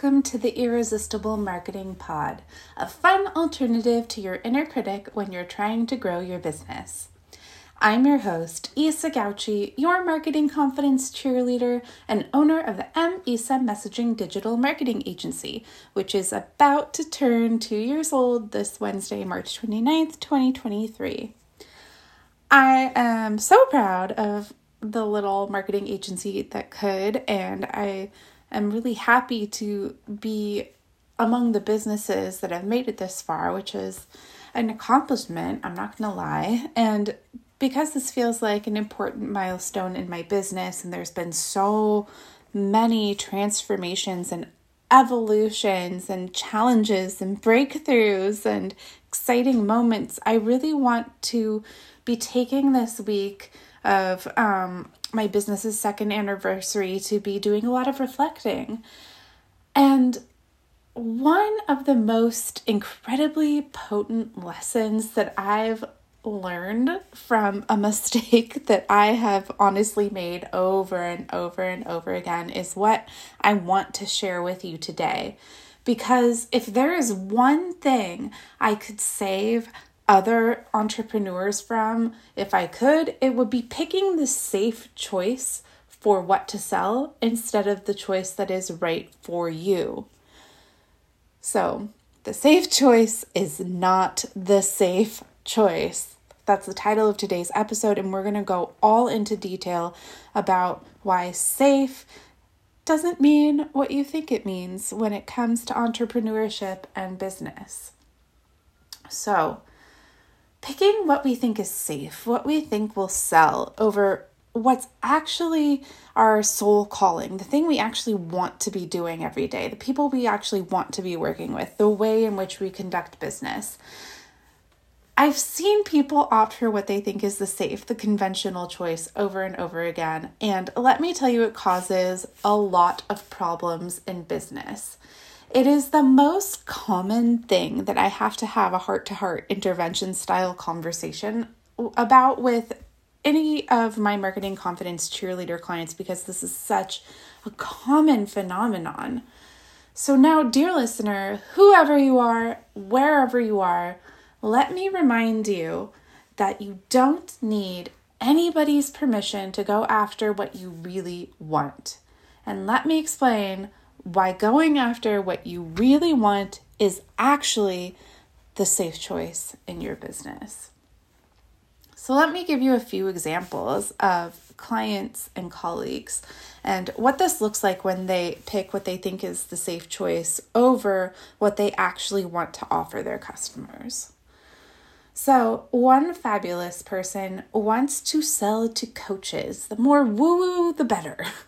welcome to the Irresistible Marketing Pod, a fun alternative to your inner critic when you're trying to grow your business. I'm your host, Isa Gauchi, your marketing confidence cheerleader and owner of the M. Isa Messaging Digital Marketing Agency, which is about to turn two years old this Wednesday, March 29th, 2023. I am so proud of the little marketing agency that could, and I am really happy to be among the businesses that have made it this far, which is an accomplishment, I'm not going to lie. And because this feels like an important milestone in my business, and there's been so many transformations and evolutions and challenges and breakthroughs and exciting moments, I really want to be taking this week of um, my business's second anniversary to be doing a lot of reflecting. And one of the most incredibly potent lessons that I've learned from a mistake that I have honestly made over and over and over again is what I want to share with you today. Because if there is one thing I could save other entrepreneurs from, if I could, it would be picking the safe choice for what to sell instead of the choice that is right for you. So, the safe choice is not the safe choice. That's the title of today's episode, and we're going to go all into detail about why safe doesn't mean what you think it means when it comes to entrepreneurship and business. So, picking what we think is safe, what we think will sell over what's actually our soul calling, the thing we actually want to be doing every day, the people we actually want to be working with, the way in which we conduct business. I've seen people opt for what they think is the safe, the conventional choice over and over again. And let me tell you, it causes a lot of problems in business. It is the most common thing that I have to have a heart to heart intervention style conversation about with any of my marketing confidence cheerleader clients because this is such a common phenomenon. So, now, dear listener, whoever you are, wherever you are, let me remind you that you don't need anybody's permission to go after what you really want. And let me explain why going after what you really want is actually the safe choice in your business. So, let me give you a few examples of clients and colleagues and what this looks like when they pick what they think is the safe choice over what they actually want to offer their customers. So, one fabulous person wants to sell to coaches. The more woo woo, the better.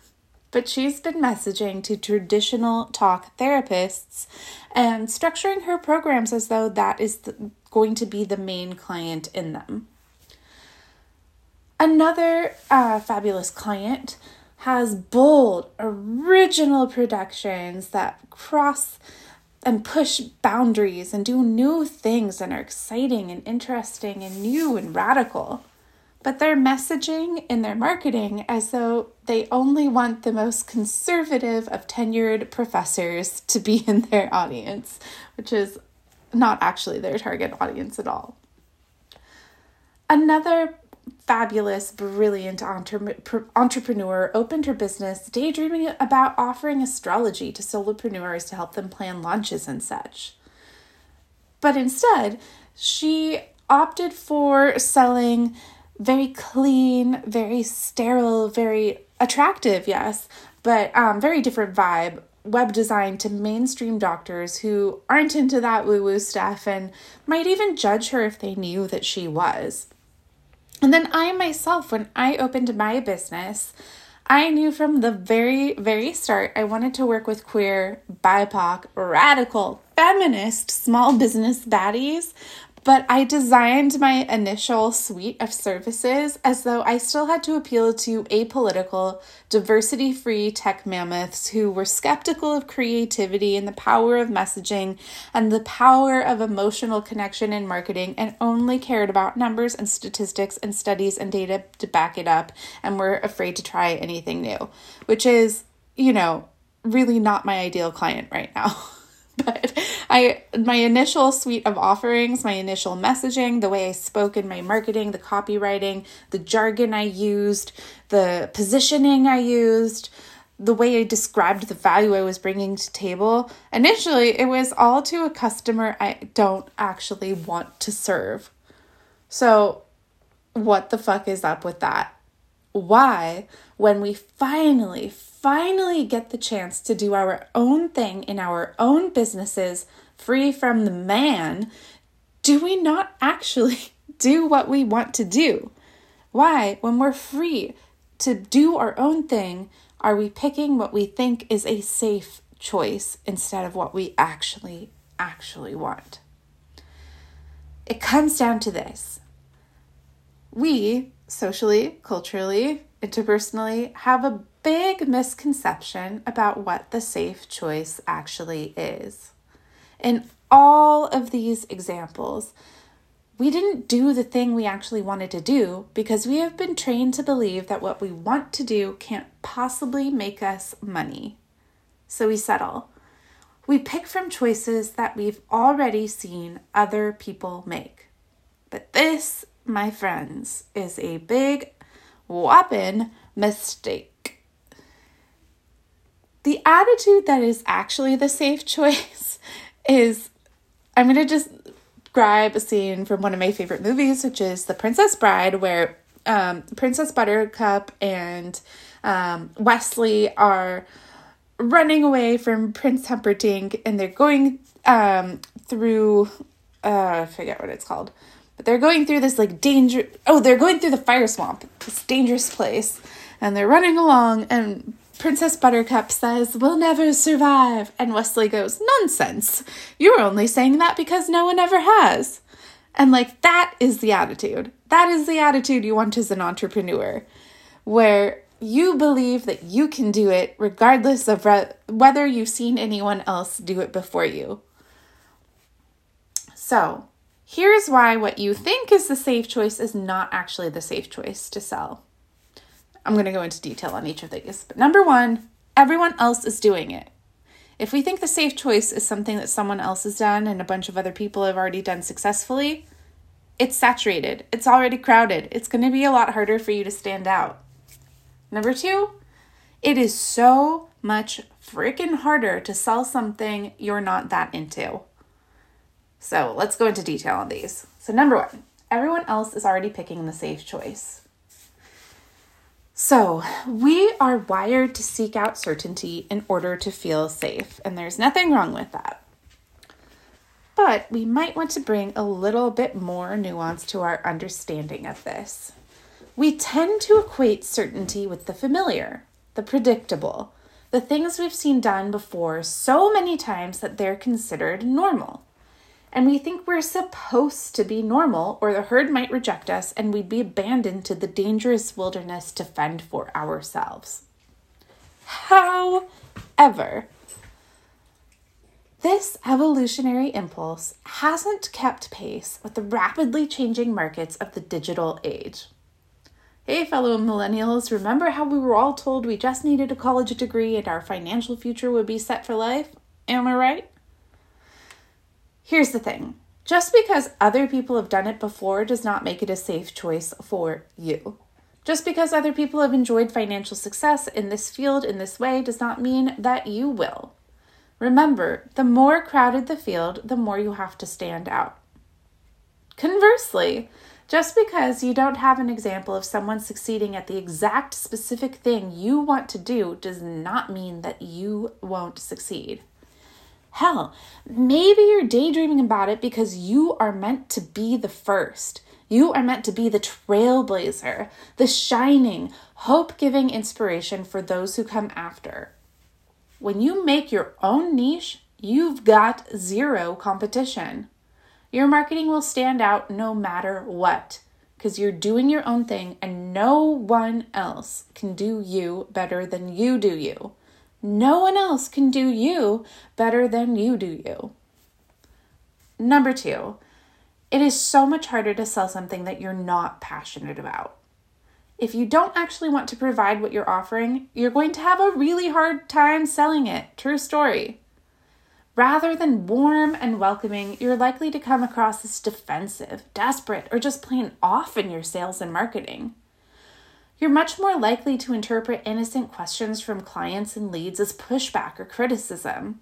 but she's been messaging to traditional talk therapists and structuring her programs as though that is the, going to be the main client in them. Another uh, fabulous client has bold, original productions that cross and push boundaries and do new things and are exciting and interesting and new and radical but they're messaging in their marketing as though they only want the most conservative of tenured professors to be in their audience, which is not actually their target audience at all. Another fabulous, brilliant entre- entrepreneur opened her business daydreaming about offering astrology to solopreneurs to help them plan launches and such. But instead, she opted for selling very clean, very sterile, very attractive, yes, but um, very different vibe web design to mainstream doctors who aren't into that woo woo stuff and might even judge her if they knew that she was. And then I myself, when I opened my business, I knew from the very, very start I wanted to work with queer, BIPOC, radical, feminist small business baddies but I designed my initial suite of services as though I still had to appeal to apolitical, diversity free tech mammoths who were skeptical of creativity and the power of messaging and the power of emotional connection in marketing and only cared about numbers and statistics and studies and data to back it up and were afraid to try anything new, which is, you know, really not my ideal client right now. but I my initial suite of offerings, my initial messaging, the way I spoke in my marketing, the copywriting, the jargon I used, the positioning I used, the way I described the value I was bringing to table, initially it was all to a customer I don't actually want to serve. So, what the fuck is up with that? Why, when we finally, finally get the chance to do our own thing in our own businesses, free from the man, do we not actually do what we want to do? Why, when we're free to do our own thing, are we picking what we think is a safe choice instead of what we actually, actually want? It comes down to this. We, socially, culturally, interpersonally, have a big misconception about what the safe choice actually is. In all of these examples, we didn't do the thing we actually wanted to do because we have been trained to believe that what we want to do can't possibly make us money. So we settle. We pick from choices that we've already seen other people make. But this, my friends, is a big, whopping mistake. The attitude that is actually the safe choice is I'm going to just describe a scene from one of my favorite movies, which is The Princess Bride, where um, Princess Buttercup and um, Westley are running away from Prince Humperdinck and they're going um, through, uh, I forget what it's called, but they're going through this like danger. Oh, they're going through the fire swamp, this dangerous place, and they're running along and Princess Buttercup says, We'll never survive. And Westley goes, Nonsense. You're only saying that because no one ever has. And like, that is the attitude. That is the attitude you want as an entrepreneur, where you believe that you can do it regardless of re- whether you've seen anyone else do it before you. So, here's why what you think is the safe choice is not actually the safe choice to sell. I'm going to go into detail on each of these. But number one, everyone else is doing it. If we think the safe choice is something that someone else has done and a bunch of other people have already done successfully, it's saturated. It's already crowded. It's going to be a lot harder for you to stand out. Number two, it is so much freaking harder to sell something you're not that into. So let's go into detail on these. So, number one, everyone else is already picking the safe choice. So, we are wired to seek out certainty in order to feel safe, and there's nothing wrong with that. But we might want to bring a little bit more nuance to our understanding of this. We tend to equate certainty with the familiar, the predictable, the things we've seen done before so many times that they're considered normal and we think we're supposed to be normal, or the herd might reject us and we'd be abandoned to the dangerous wilderness to fend for ourselves. However, this evolutionary impulse hasn't kept pace with the rapidly changing markets of the digital age. Hey, fellow millennials, remember how we were all told we just needed a college degree and our financial future would be set for life? Am I right? Here's the thing just because other people have done it before does not make it a safe choice for you. Just because other people have enjoyed financial success in this field in this way does not mean that you will. Remember, the more crowded the field, the more you have to stand out. Conversely, just because you don't have an example of someone succeeding at the exact specific thing you want to do does not mean that you won't succeed. Hell, maybe you're daydreaming about it because you are meant to be the first. You are meant to be the trailblazer, the shining, hope giving inspiration for those who come after. When you make your own niche, you've got zero competition. Your marketing will stand out no matter what because you're doing your own thing and no one else can do you better than you do you. No one else can do you better than you do you. Number two, it is so much harder to sell something that you're not passionate about. if you don't actually want to provide what you're offering, you're going to have a really hard time selling it. True story. Rather than warm and welcoming, you're likely to come across as defensive, desperate, or just plain off in your sales and marketing. You're much more likely to interpret innocent questions from clients and leads as pushback or criticism.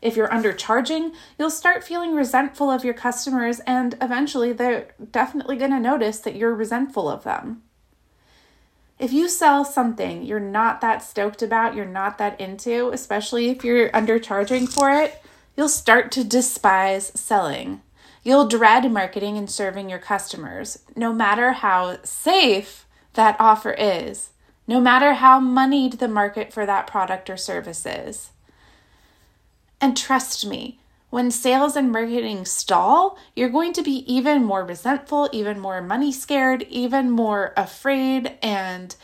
If you're undercharging, you'll start feeling resentful of your customers, and eventually they're definitely going to notice that you're resentful of them. If you sell something you're not that stoked about, you're not that into, especially if you're undercharging for it, you'll start to despise selling. You'll dread marketing and serving your customers, no matter how safe that offer is, no matter how moneyed the market for that product or service is. And trust me, when sales and marketing stall, you're going to be even more resentful, even more money scared, even more afraid and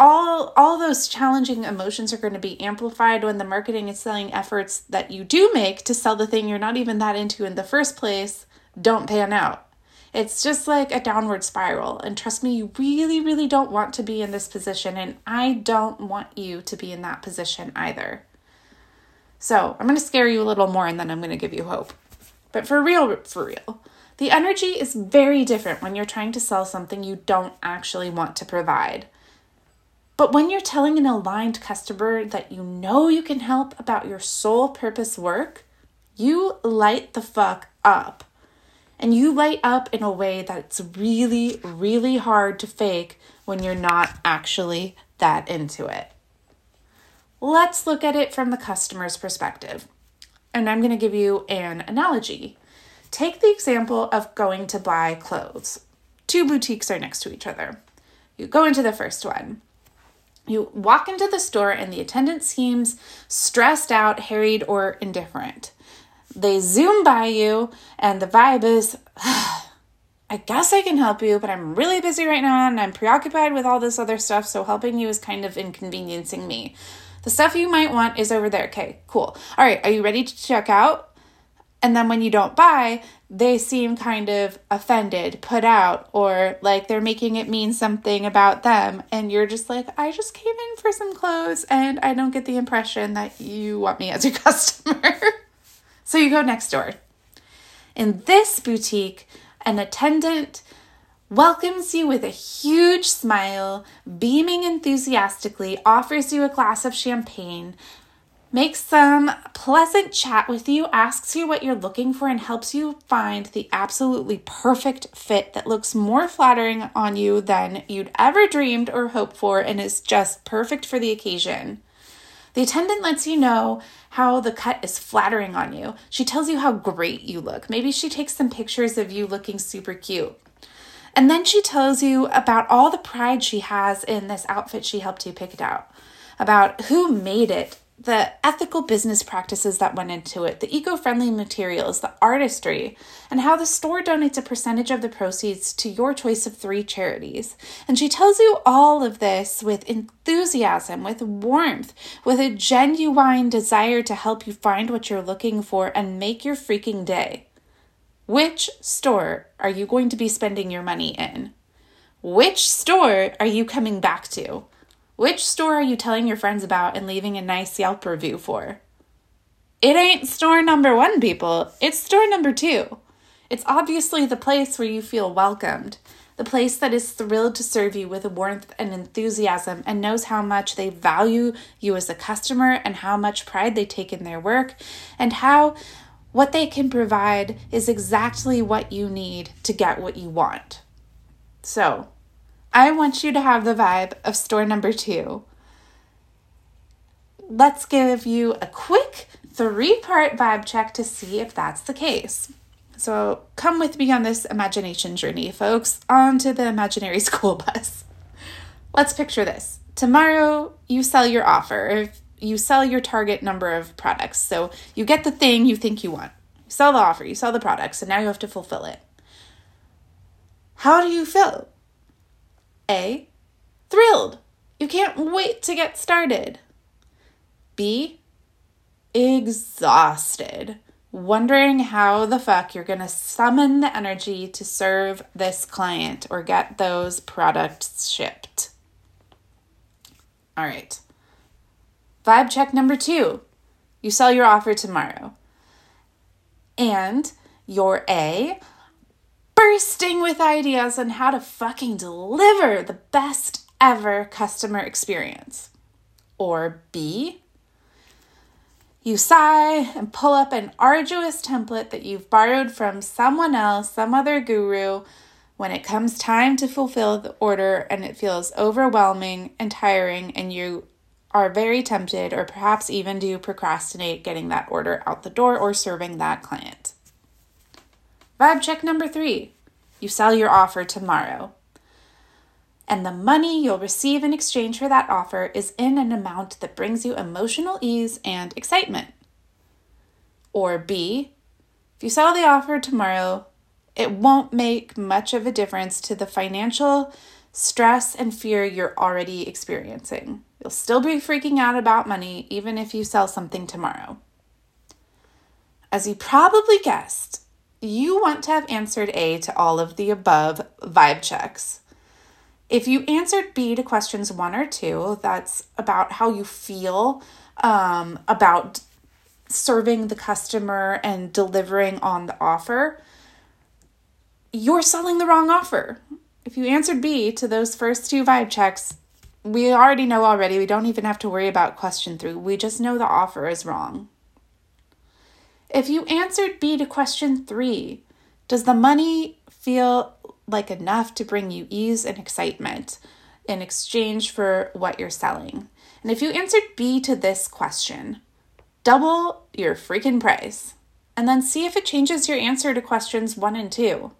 all all those challenging emotions are going to be amplified when the marketing and selling efforts that you do make to sell the thing you're not even that into in the first place don't pan out. It's just like a downward spiral. And trust me, you really, really don't want to be in this position. And I don't want you to be in that position either. So I'm going to scare you a little more and then I'm going to give you hope. But for real, for real, the energy is very different when you're trying to sell something you don't actually want to provide. But when you're telling an aligned customer that you know you can help about your sole purpose work, you light the fuck up. And you light up in a way that's really, really hard to fake when you're not actually that into it. Let's look at it from the customer's perspective. And I'm going to give you an analogy. Take the example of going to buy clothes. Two boutiques are next to each other. You go into the first one. You walk into the store, and the attendant seems stressed out, harried, or indifferent. They zoom by you, and the vibe is, I guess I can help you, but I'm really busy right now and I'm preoccupied with all this other stuff, so helping you is kind of inconveniencing me. The stuff you might want is over there. Okay, cool. All right, are you ready to check out? And then when you don't buy, they seem kind of offended, put out, or like they're making it mean something about them. And you're just like, I just came in for some clothes and I don't get the impression that you want me as your customer. So you go next door. In this boutique, an attendant welcomes you with a huge smile, beaming enthusiastically, offers you a glass of champagne, makes some pleasant chat with you, asks you what you're looking for, and helps you find the absolutely perfect fit that looks more flattering on you than you'd ever dreamed or hoped for and is just perfect for the occasion. The attendant lets you know how the cut is flattering on you. She tells you how great you look. Maybe she takes some pictures of you looking super cute. And then she tells you about all the pride she has in this outfit she helped you pick it out, about who made it, the ethical business practices that went into it, the eco friendly materials, the artistry, and how the store donates a percentage of the proceeds to your choice of three charities. And she tells you all of this with enthusiasm, with warmth, with a genuine desire to help you find what you're looking for and make your freaking day. Which store are you going to be spending your money in? Which store are you coming back to? Which store are you telling your friends about and leaving a nice Yelp review for? It ain't store number one, people. It's store number two. It's obviously the place where you feel welcomed, the place that is thrilled to serve you with warmth and enthusiasm and knows how much they value you as a customer and how much pride they take in their work and how what they can provide is exactly what you need to get what you want. So, I want you to have the vibe of store number two. Let's give you a quick three part vibe check to see if that's the case. So, come with me on this imagination journey, folks, onto the imaginary school bus. Let's picture this. Tomorrow, you sell your offer you sell your target number of products. So you get the thing you think you want. You sell the offer, you sell the products, and now you have to fulfill it. How do you feel? A. Thrilled. You can't wait to get started. B. Exhausted. wondering how the fuck you're going to summon the energy to serve this client or get those products shipped. All right. Vibe check number two you sell your offer tomorrow. And you're A, bursting with ideas on how to fucking deliver the best ever customer experience. Or B, you sigh and pull up an arduous template that you've borrowed from someone else, some other guru, when it comes time to fulfill the order and it feels overwhelming and tiring, and you are very tempted, or perhaps even do procrastinate getting that order out the door or serving that client. Vibe check number three you sell your offer tomorrow. And the money you'll receive in exchange for that offer is in an amount that brings you emotional ease and excitement. Or B, if you sell the offer tomorrow, it won't make much of a difference to the financial stress and fear you're already experiencing. You'll still be freaking out about money even if you sell something tomorrow. As you probably guessed, you want to have answered A to all of the above vibe checks. If you answered B to questions one or two, that's about how you feel um, about serving the customer and delivering on the offer, you're selling the wrong offer. If you answered B to those first two vibe checks, we already know already. We don't even have to worry about question three. We just know the offer is wrong. If you answered B to question three, does the money feel like enough to bring you ease and excitement in exchange for what you're selling? And if you answered B to this question, double your freaking price and then see if it changes your answer to questions one and two.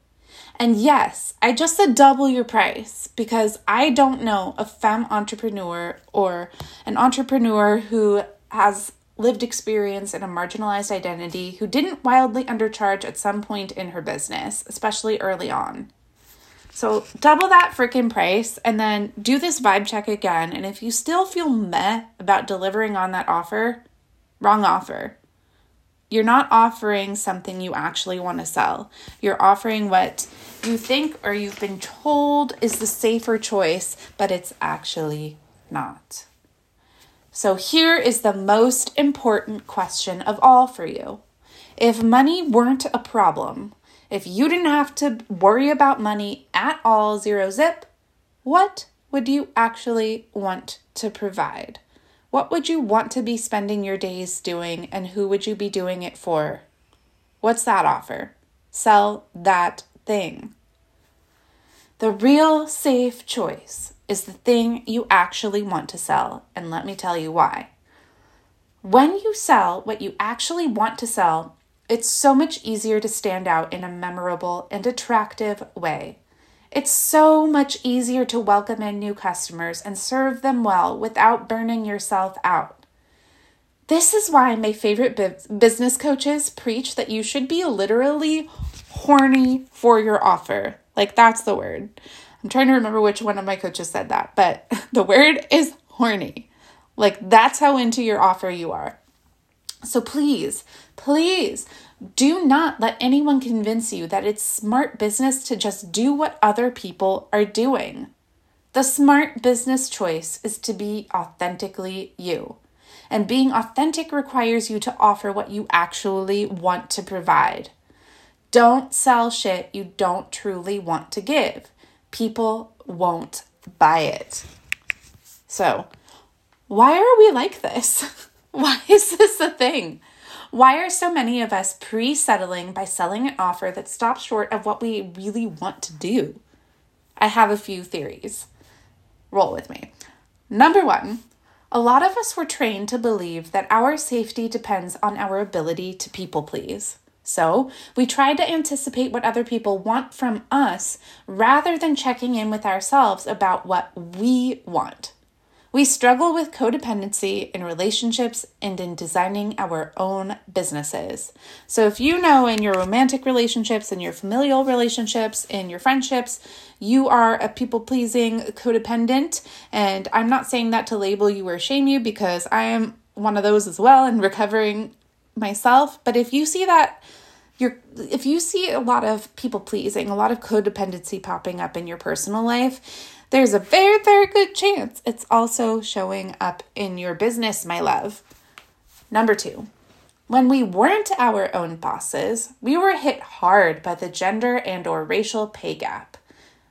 And yes, I just said double your price because I don't know a femme entrepreneur or an entrepreneur who has lived experience and a marginalized identity who didn't wildly undercharge at some point in her business, especially early on. So double that freaking price and then do this vibe check again. And if you still feel meh about delivering on that offer, wrong offer. You're not offering something you actually want to sell. You're offering what you think or you've been told is the safer choice, but it's actually not. So here is the most important question of all for you. If money weren't a problem, if you didn't have to worry about money at all, zero zip, what would you actually want to provide? What would you want to be spending your days doing, and who would you be doing it for? What's that offer? Sell that thing. The real safe choice is the thing you actually want to sell, and let me tell you why. When you sell what you actually want to sell, it's so much easier to stand out in a memorable and attractive way. It's so much easier to welcome in new customers and serve them well without burning yourself out. This is why my favorite business coaches preach that you should be literally horny for your offer. Like, that's the word. I'm trying to remember which one of my coaches said that, but the word is horny. Like, that's how into your offer you are. So please, please do not let anyone convince you that it's smart business to just do what other people are doing. The smart business choice is to be authentically you. And being authentic requires you to offer what you actually want to provide. Don't sell shit you don't truly want to give people won't buy it. So, why are we like this? why is this a thing? Why are so many of us pre settling by selling an offer that stops short of what we really want to do? I have a few theories. Roll with me. Number one, a lot of us were trained to believe that our safety depends on our ability to people please. So, we try to anticipate what other people want from us rather than checking in with ourselves about what we want. We struggle with codependency in relationships and in designing our own businesses. So, if you know in your romantic relationships, in your familial relationships, in your friendships, you are a people pleasing codependent, and I'm not saying that to label you or shame you because I am one of those as well and recovering myself, but if you see that you're if you see a lot of people pleasing, a lot of codependency popping up in your personal life, there's a very very good chance it's also showing up in your business, my love. Number 2. When we weren't our own bosses, we were hit hard by the gender and or racial pay gap.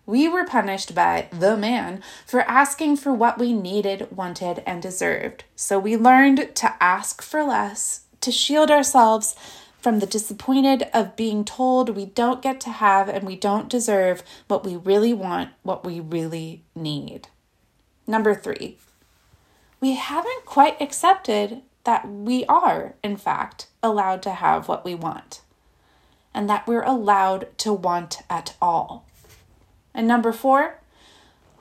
We were punished by the man for asking for what we needed, wanted, and deserved. So we learned to ask for less, to shield ourselves from the disappointed of being told we don't get to have and we don't deserve what we really want, what we really need. Number three, we haven't quite accepted that we are, in fact, allowed to have what we want and that we're allowed to want at all. And number four,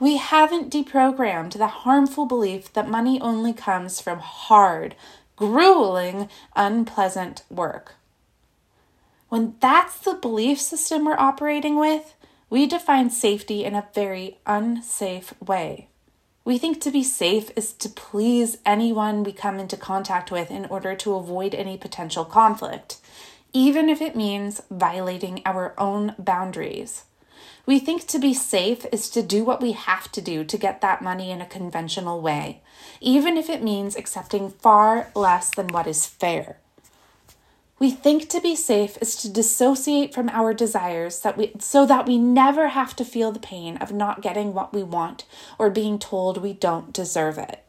we haven't deprogrammed the harmful belief that money only comes from hard, grueling, unpleasant work. When that's the belief system we're operating with, we define safety in a very unsafe way. We think to be safe is to please anyone we come into contact with in order to avoid any potential conflict, even if it means violating our own boundaries. We think to be safe is to do what we have to do to get that money in a conventional way, even if it means accepting far less than what is fair. We think to be safe is to dissociate from our desires that we, so that we never have to feel the pain of not getting what we want or being told we don't deserve it.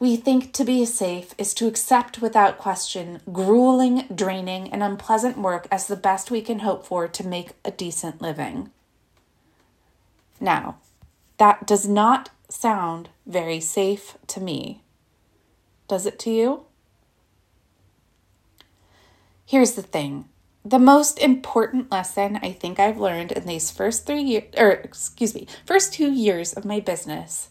We think to be safe is to accept without question grueling, draining, and unpleasant work as the best we can hope for to make a decent living. Now, that does not sound very safe to me. Does it to you? Here's the thing the most important lesson I think I've learned in these first three years, or excuse me, first two years of my business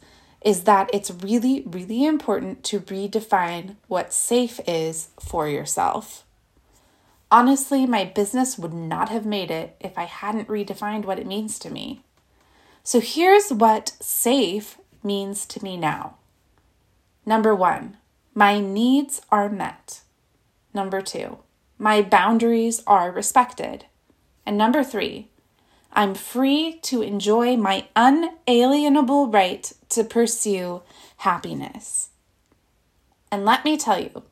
is that it's really, really important to redefine what safe is for yourself. Honestly, my business would not have made it if I hadn't redefined what it means to me. So here's what safe means to me now. Number one, my needs are met. Number two, my boundaries are respected. And number three, I'm free to enjoy my unalienable right to pursue happiness. And let me tell you,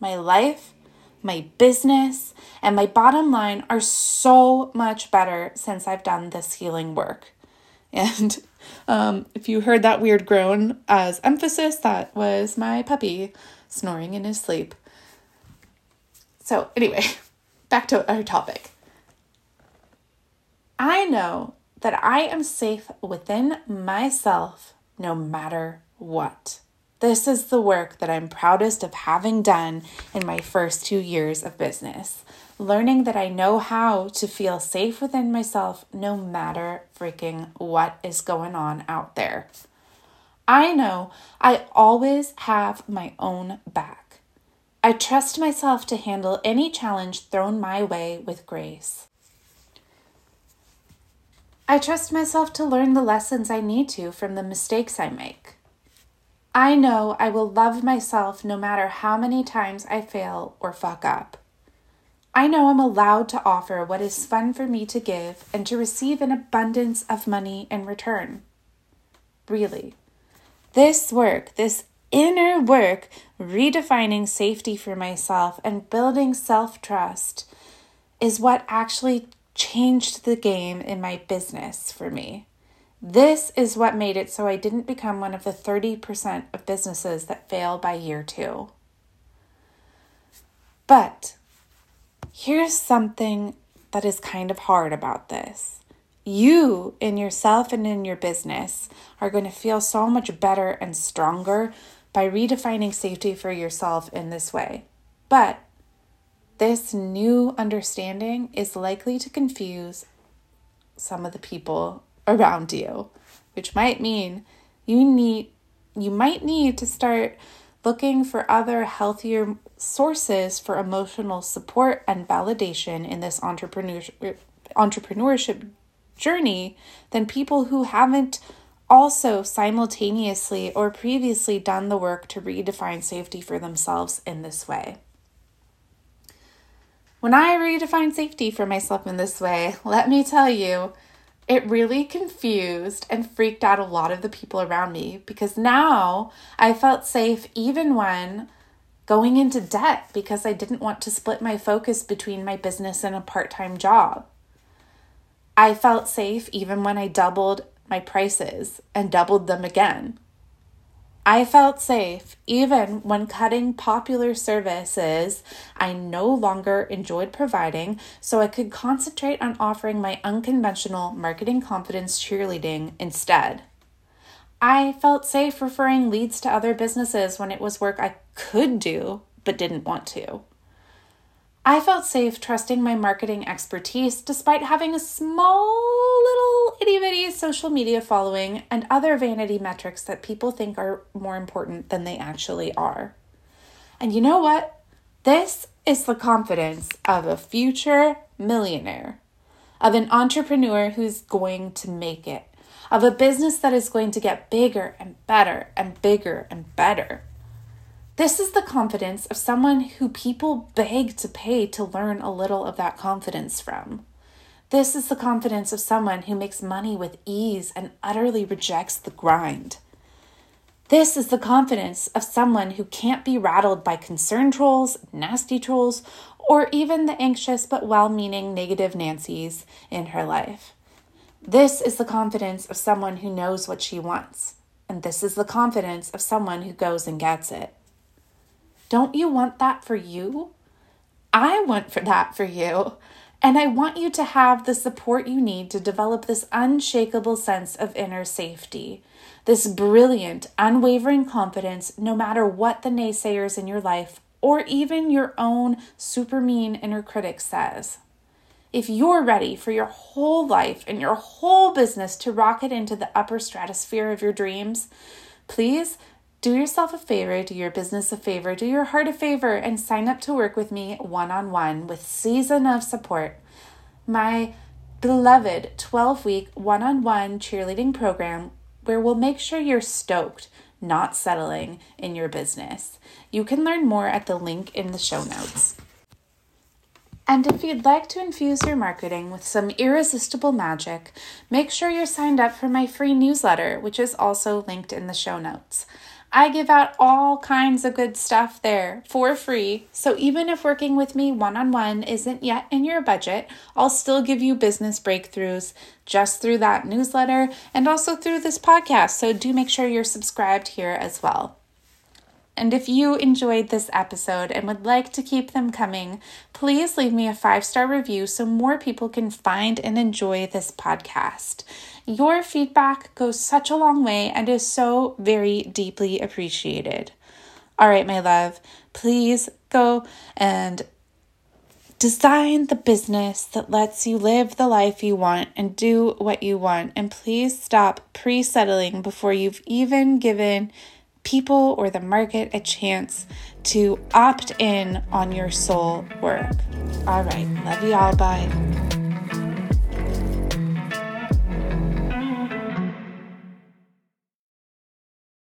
my life, my business, and my bottom line are so much better since I've done this healing work. And um, if you heard that weird groan as emphasis, that was my puppy snoring in his sleep. So, anyway, back to our topic. I know that I am safe within myself no matter what. This is the work that I'm proudest of having done in my first two years of business. Learning that I know how to feel safe within myself no matter freaking what is going on out there. I know I always have my own back. I trust myself to handle any challenge thrown my way with grace. I trust myself to learn the lessons I need to from the mistakes I make. I know I will love myself no matter how many times I fail or fuck up. I know I'm allowed to offer what is fun for me to give and to receive an abundance of money in return. Really. This work, this inner work, redefining safety for myself and building self trust is what actually changed the game in my business for me. This is what made it so I didn't become one of the 30% of businesses that fail by year two. But here's something that is kind of hard about this you in yourself and in your business are going to feel so much better and stronger by redefining safety for yourself in this way. But this new understanding is likely to confuse some of the people around you, which might mean you need you might need to start looking for other healthier sources for emotional support and validation in this entrepreneurship entrepreneurship journey than people who haven't also simultaneously or previously done the work to redefine safety for themselves in this way. When I redefined safety for myself in this way, let me tell you, it really confused and freaked out a lot of the people around me because now I felt safe even when going into debt because I didn't want to split my focus between my business and a part time job. I felt safe even when I doubled my prices and doubled them again. I felt safe even when cutting popular services I no longer enjoyed providing so I could concentrate on offering my unconventional marketing confidence cheerleading instead. I felt safe referring leads to other businesses when it was work I could do but didn't want to. I felt safe trusting my marketing expertise despite having a small little itty bitty social media following and other vanity metrics that people think are more important than they actually are. And you know what? This is the confidence of a future millionaire, of an entrepreneur who's going to make it, of a business that is going to get bigger and better and bigger and better. This is the confidence of someone who people beg to pay to learn a little of that confidence from. This is the confidence of someone who makes money with ease and utterly rejects the grind. This is the confidence of someone who can't be rattled by concern trolls, nasty trolls, or even the anxious but well meaning negative Nancy's in her life. This is the confidence of someone who knows what she wants. And this is the confidence of someone who goes and gets it. Don't you want that for you? I want for that for you. And I want you to have the support you need to develop this unshakable sense of inner safety, this brilliant, unwavering confidence, no matter what the naysayers in your life or even your own super mean inner critic says. If you're ready for your whole life and your whole business to rocket into the upper stratosphere of your dreams, please do yourself a favor, do your business a favor, do your heart a favor, and sign up to work with me one on one with Season of Support, my beloved 12 week one on one cheerleading program where we'll make sure you're stoked, not settling in your business. You can learn more at the link in the show notes. And if you'd like to infuse your marketing with some irresistible magic, make sure you're signed up for my free newsletter, which is also linked in the show notes. I give out all kinds of good stuff there for free. So even if working with me one on one isn't yet in your budget, I'll still give you business breakthroughs just through that newsletter and also through this podcast. So do make sure you're subscribed here as well. And if you enjoyed this episode and would like to keep them coming, please leave me a five star review so more people can find and enjoy this podcast. Your feedback goes such a long way and is so very deeply appreciated. All right, my love, please go and design the business that lets you live the life you want and do what you want. And please stop pre settling before you've even given people or the market a chance to opt in on your soul work. All right, love you all. Bye.